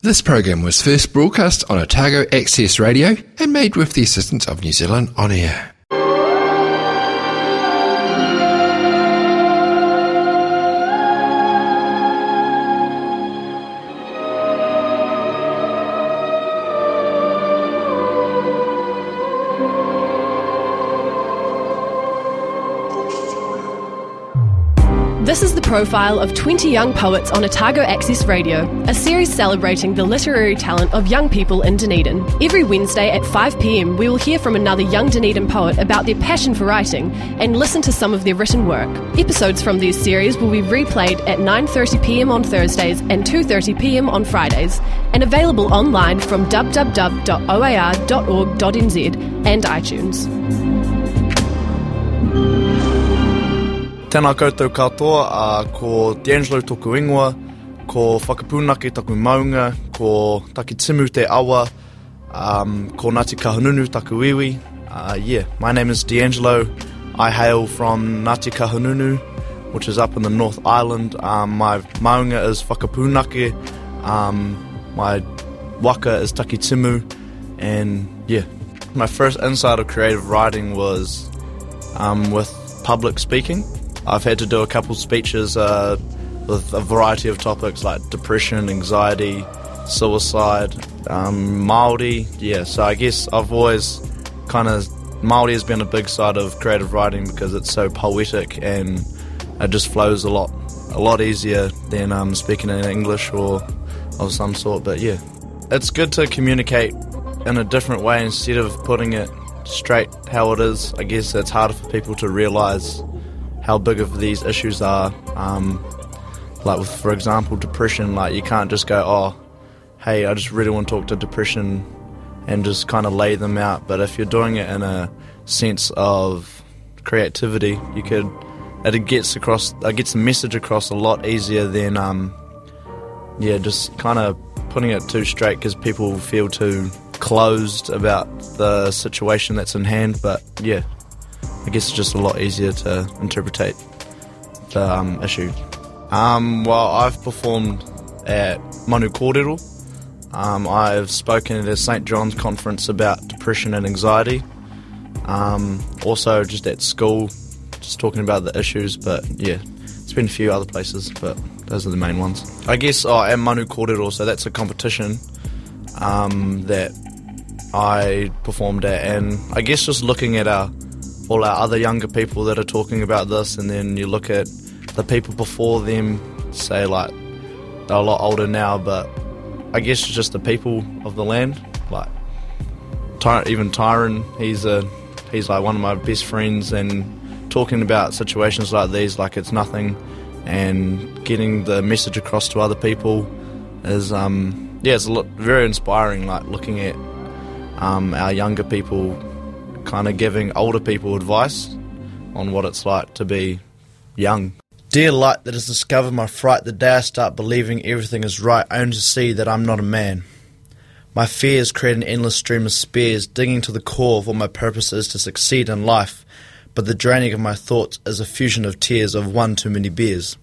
This program was first broadcast on Otago Access Radio and made with the assistance of New Zealand On Air. Profile of 20 young poets on Otago Access Radio, a series celebrating the literary talent of young people in Dunedin. Every Wednesday at 5pm, we will hear from another young Dunedin poet about their passion for writing and listen to some of their written work. Episodes from these series will be replayed at 9.30pm on Thursdays and 2.30pm on Fridays, and available online from www.oar.org.nz and iTunes. Tēnā koutou katoa, ko D'Angelo toku ingoa, ko whakapūnake taku maunga, ko Taki Timu te awa, um, ko Ngāti Kahungunu taku iwi. Uh, yeah, my name is D'Angelo. I hail from Ngāti Kahungunu, which is up in the North Island. Um, my maunga is whakapūnake, um, my waka is Taki Timu, and yeah. My first insight of creative writing was um, with public speaking. I've had to do a couple speeches uh, with a variety of topics like depression, anxiety, suicide, um, Māori. Yeah, so I guess I've always kind of Māori has been a big side of creative writing because it's so poetic and it just flows a lot, a lot easier than um, speaking in English or of some sort. But yeah, it's good to communicate in a different way instead of putting it straight how it is. I guess it's harder for people to realise how big of these issues are. Um, like with, for example, depression. Like you can't just go, oh, hey, I just really want to talk to depression, and just kind of lay them out. But if you're doing it in a sense of creativity, you could. It gets across. It gets the message across a lot easier than, um, yeah, just kind of putting it too straight because people feel too closed about the situation that's in hand. But yeah, I guess it's just a lot easier to interpret the um, issue. Um, well, I've performed at Manu Kōrero. Um, I've spoken at a St. John's conference about depression and anxiety. Um, also, just at school, just talking about the issues. But yeah, it's been a few other places, but those are the main ones. I guess oh, at Manu Kōrero, so that's a competition um, that I performed at, and I guess just looking at our all our other younger people that are talking about this, and then you look at the people before them, say like they're a lot older now, but I guess it's just the people of the land, like Ty- even Tyron, he's a he's like one of my best friends, and talking about situations like these, like it's nothing, and getting the message across to other people is um, yeah, it's a lot very inspiring. Like looking at um, our younger people kind of giving older people advice on what it's like to be young. Dear light that has discovered my fright the day I start believing everything is right, only to see that I'm not a man. My fears create an endless stream of spears, digging to the core of what my purpose is to succeed in life, but the draining of my thoughts is a fusion of tears of one too many beers.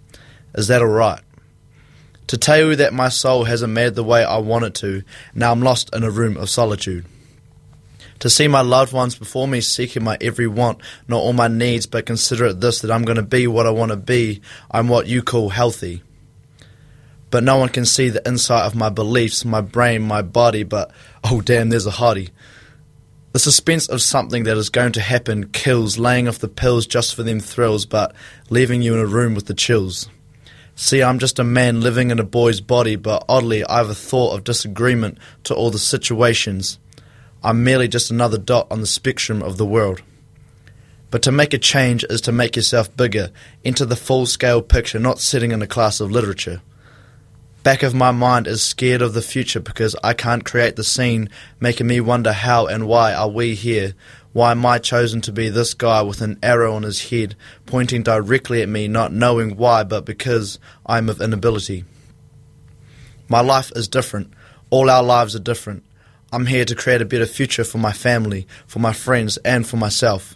Is that alright? To tell you that my soul hasn't made the way I want it to, now I'm lost in a room of solitude. To see my loved ones before me seeking my every want, not all my needs, but consider it this that I'm going to be what I want to be. I'm what you call healthy. But no one can see the inside of my beliefs, my brain, my body, but oh damn, there's a hottie. The suspense of something that is going to happen kills, laying off the pills just for them thrills, but leaving you in a room with the chills. See, I'm just a man living in a boy's body, but oddly, I have a thought of disagreement to all the situations. I'm merely just another dot on the spectrum of the world. But to make a change is to make yourself bigger, into the full scale picture, not sitting in a class of literature. Back of my mind is scared of the future because I can't create the scene, making me wonder how and why are we here? Why am I chosen to be this guy with an arrow on his head, pointing directly at me, not knowing why, but because I'm of inability? My life is different. All our lives are different. I'm here to create a better future for my family, for my friends, and for myself.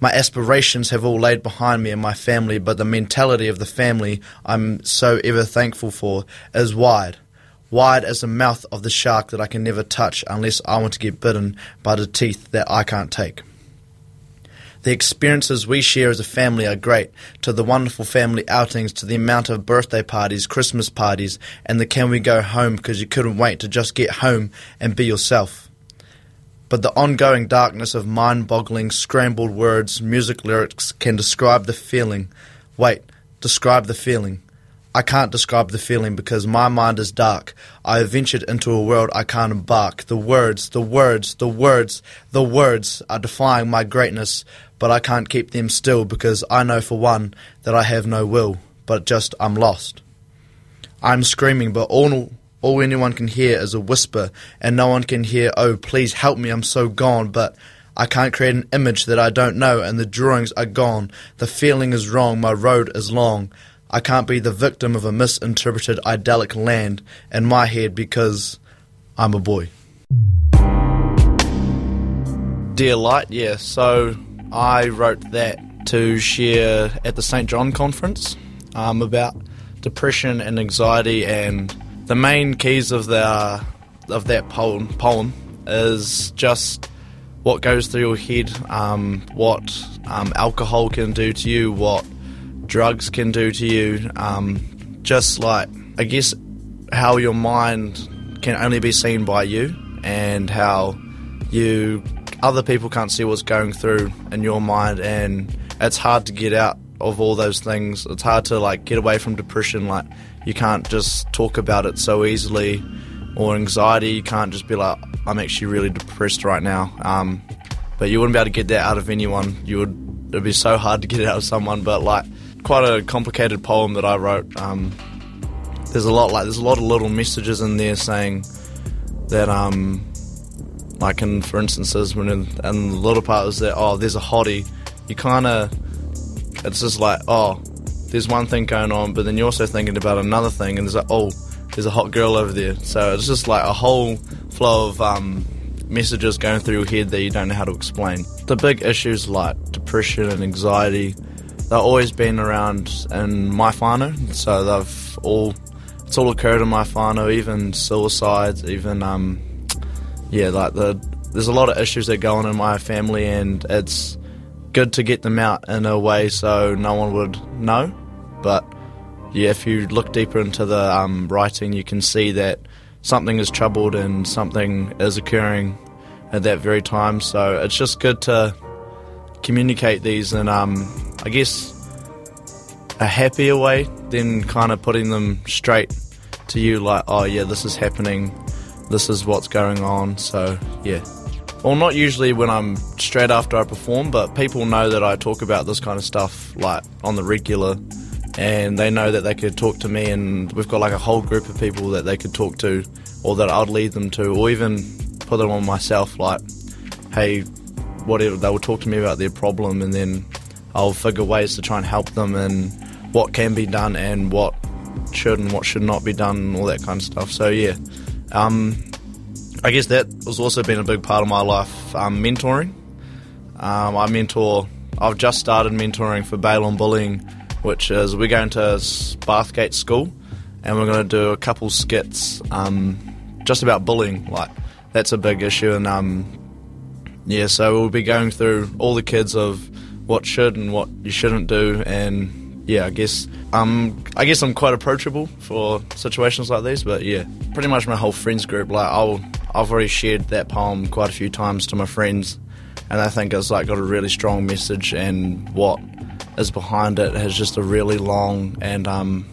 My aspirations have all laid behind me and my family, but the mentality of the family I'm so ever thankful for is wide. wide as the mouth of the shark that I can never touch unless I want to get bitten by the teeth that I can't take. The experiences we share as a family are great, to the wonderful family outings, to the amount of birthday parties, Christmas parties, and the can we go home because you couldn't wait to just get home and be yourself. But the ongoing darkness of mind boggling, scrambled words, music lyrics can describe the feeling. Wait, describe the feeling. I can't describe the feeling because my mind is dark. I have ventured into a world I can't embark. The words, the words, the words, the words are defying my greatness, but I can't keep them still because I know for one that I have no will, but just I'm lost. I'm screaming, but all all anyone can hear is a whisper, and no one can hear, oh, please help me, I'm so gone, but I can't create an image that I don't know, and the drawings are gone. The feeling is wrong, my road is long. I can't be the victim of a misinterpreted idyllic land in my head because I'm a boy. Dear Light, yeah, so I wrote that to share at the St. John conference um, about depression and anxiety, and the main keys of the of that poem, poem is just what goes through your head, um, what um, alcohol can do to you, what drugs can do to you, um, just like I guess how your mind can only be seen by you, and how you other people can't see what's going through in your mind, and it's hard to get out of all those things. It's hard to like get away from depression. Like you can't just talk about it so easily, or anxiety. You can't just be like, I'm actually really depressed right now. Um, but you wouldn't be able to get that out of anyone. You would. It'd be so hard to get it out of someone. But like, quite a complicated poem that I wrote. Um, there's a lot like there's a lot of little messages in there saying that um, like in for instances when in, and the little part is that oh there's a hottie you kind of it's just like oh there's one thing going on but then you're also thinking about another thing and there's like oh there's a hot girl over there so it's just like a whole flow of um, messages going through your head that you don't know how to explain the big issues like depression and anxiety they've always been around in my whānau so they've all it's all occurred in my whānau even suicides even um, yeah, like the there's a lot of issues that go on in my family, and it's good to get them out in a way so no one would know. But yeah, if you look deeper into the um, writing, you can see that something is troubled and something is occurring at that very time. So it's just good to communicate these in, um, I guess, a happier way than kind of putting them straight to you, like, oh yeah, this is happening this is what's going on. So, yeah. Well, not usually when I'm straight after I perform, but people know that I talk about this kind of stuff like on the regular, and they know that they could talk to me, and we've got like a whole group of people that they could talk to, or that I'd lead them to, or even put them on myself. Like, hey, whatever, they will talk to me about their problem, and then I'll figure ways to try and help them, and what can be done, and what should and what should not be done, and all that kind of stuff. So yeah. Um, I guess that has also been a big part of my life. Um, mentoring. Um, I mentor. I've just started mentoring for Bail on Bullying, which is we're going to Bathgate School, and we're going to do a couple skits um, just about bullying. Like that's a big issue, and um, yeah, so we'll be going through all the kids of what should and what you shouldn't do, and yeah, I guess um, I guess I'm quite approachable for situations like these, but yeah, pretty much my whole friends group. Like I'll, I've already shared that poem quite a few times to my friends, and I think it's like got a really strong message, and what is behind it has just a really long and um,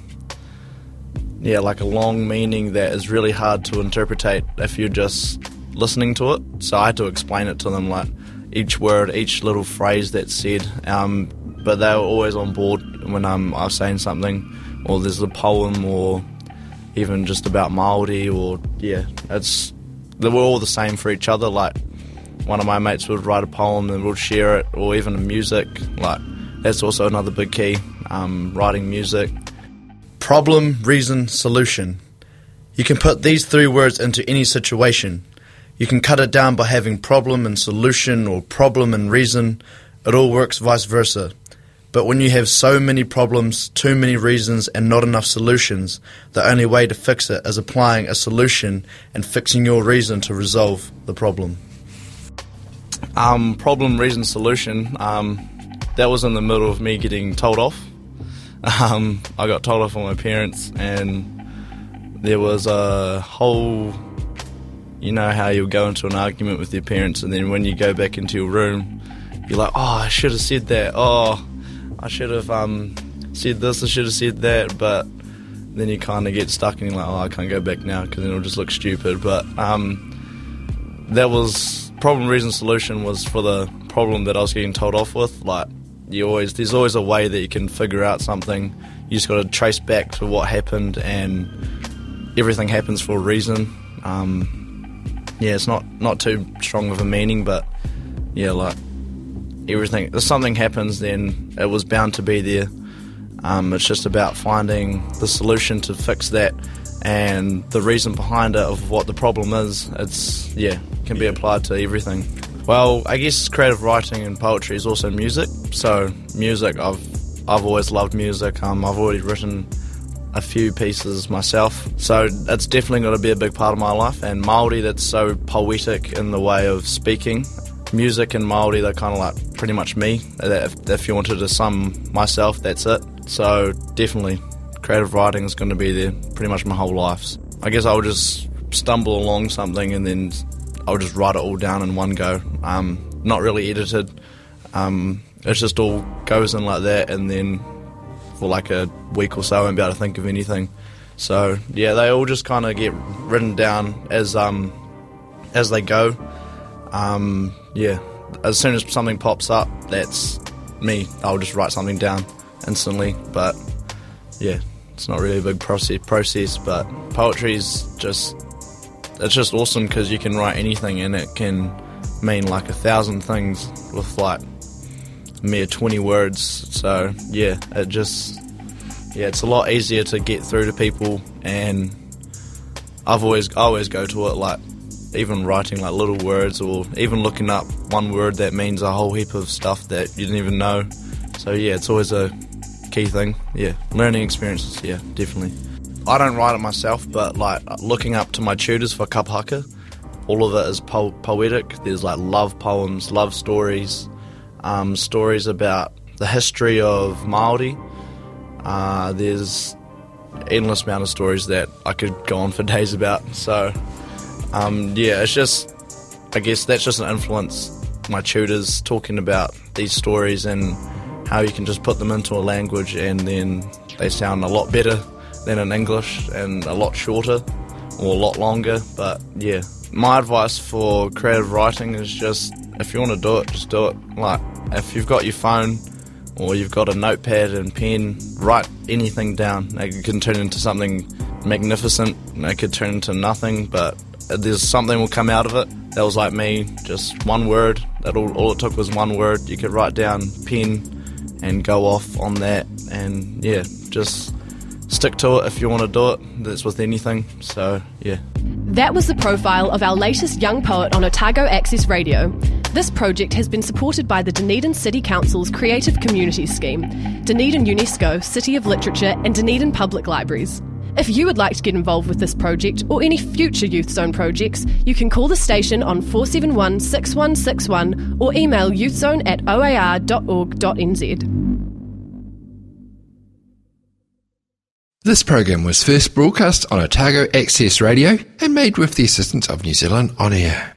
yeah, like a long meaning that is really hard to interpretate if you're just listening to it. So I had to explain it to them, like each word, each little phrase that's said. Um, but they were always on board when um, I was saying something, or there's a poem, or even just about Maori, or yeah, it's they were all the same for each other. Like one of my mates would write a poem and we'd share it, or even music. Like that's also another big key, um, writing music. Problem, reason, solution. You can put these three words into any situation. You can cut it down by having problem and solution or problem and reason. It all works vice versa. But when you have so many problems, too many reasons, and not enough solutions, the only way to fix it is applying a solution and fixing your reason to resolve the problem. Um, problem, reason, solution. Um, that was in the middle of me getting told off. Um, I got told off by my parents, and there was a whole. You know how you'll go into an argument with your parents, and then when you go back into your room, you're like, "Oh, I should have said that. Oh, I should have um, said this. I should have said that." But then you kind of get stuck, and you're like, "Oh, I can't go back now because then it'll just look stupid." But um, that was problem, reason, solution was for the problem that I was getting told off with. Like you always there's always a way that you can figure out something. You just got to trace back to what happened, and everything happens for a reason. Um, yeah, it's not not too strong of a meaning, but yeah, like everything. If something happens, then it was bound to be there. Um, it's just about finding the solution to fix that and the reason behind it of what the problem is. It's yeah, can be applied to everything. Well, I guess creative writing and poetry is also music. So music, I've I've always loved music. Um, I've already written a few pieces myself, so that's definitely going to be a big part of my life. And Maori, that's so poetic in the way of speaking. Music and Maori, they're kind of like pretty much me. If, if you wanted to sum myself, that's it. So definitely, creative writing is going to be there pretty much my whole life. I guess I'll just stumble along something and then I'll just write it all down in one go. Um, not really edited. Um, it just all goes in like that, and then for like a week or so, won't be able to think of anything. So yeah, they all just kind of get written down as um, as they go. Um, yeah, as soon as something pops up, that's me. I'll just write something down instantly. But yeah, it's not really a big process. Process, but poetry's just it's just awesome because you can write anything and it can mean like a thousand things with like mere 20 words. So yeah, it just yeah, it's a lot easier to get through to people and I've always I always go to it like even writing like little words or even looking up one word that means a whole heap of stuff that you didn't even know. So yeah, it's always a key thing. Yeah, learning experiences. Yeah, definitely. I don't write it myself, but like looking up to my tutors for kapahaka, all of it is po- poetic. There's like love poems, love stories, um, stories about the history of Maori. Uh, there's endless amount of stories that I could go on for days about. So um, yeah, it's just I guess that's just an influence. My tutors talking about these stories and how you can just put them into a language and then they sound a lot better than in English and a lot shorter or a lot longer. But yeah, my advice for creative writing is just if you want to do it, just do it. Like if you've got your phone or you've got a notepad and pen, write anything down. It can turn into something magnificent. It could turn into nothing, but there's something will come out of it. That was like me, just one word. That all, all it took was one word. You could write down pen and go off on that, and yeah, just stick to it if you want to do it. That's with anything. So, yeah. That was the profile of our latest young poet on Otago Access Radio. This project has been supported by the Dunedin City Council's Creative Communities Scheme, Dunedin UNESCO, City of Literature, and Dunedin Public Libraries. If you would like to get involved with this project or any future Youth Zone projects, you can call the station on 471 6161 or email youthzone at oar.org.nz. This program was first broadcast on Otago Access Radio and made with the assistance of New Zealand On Air.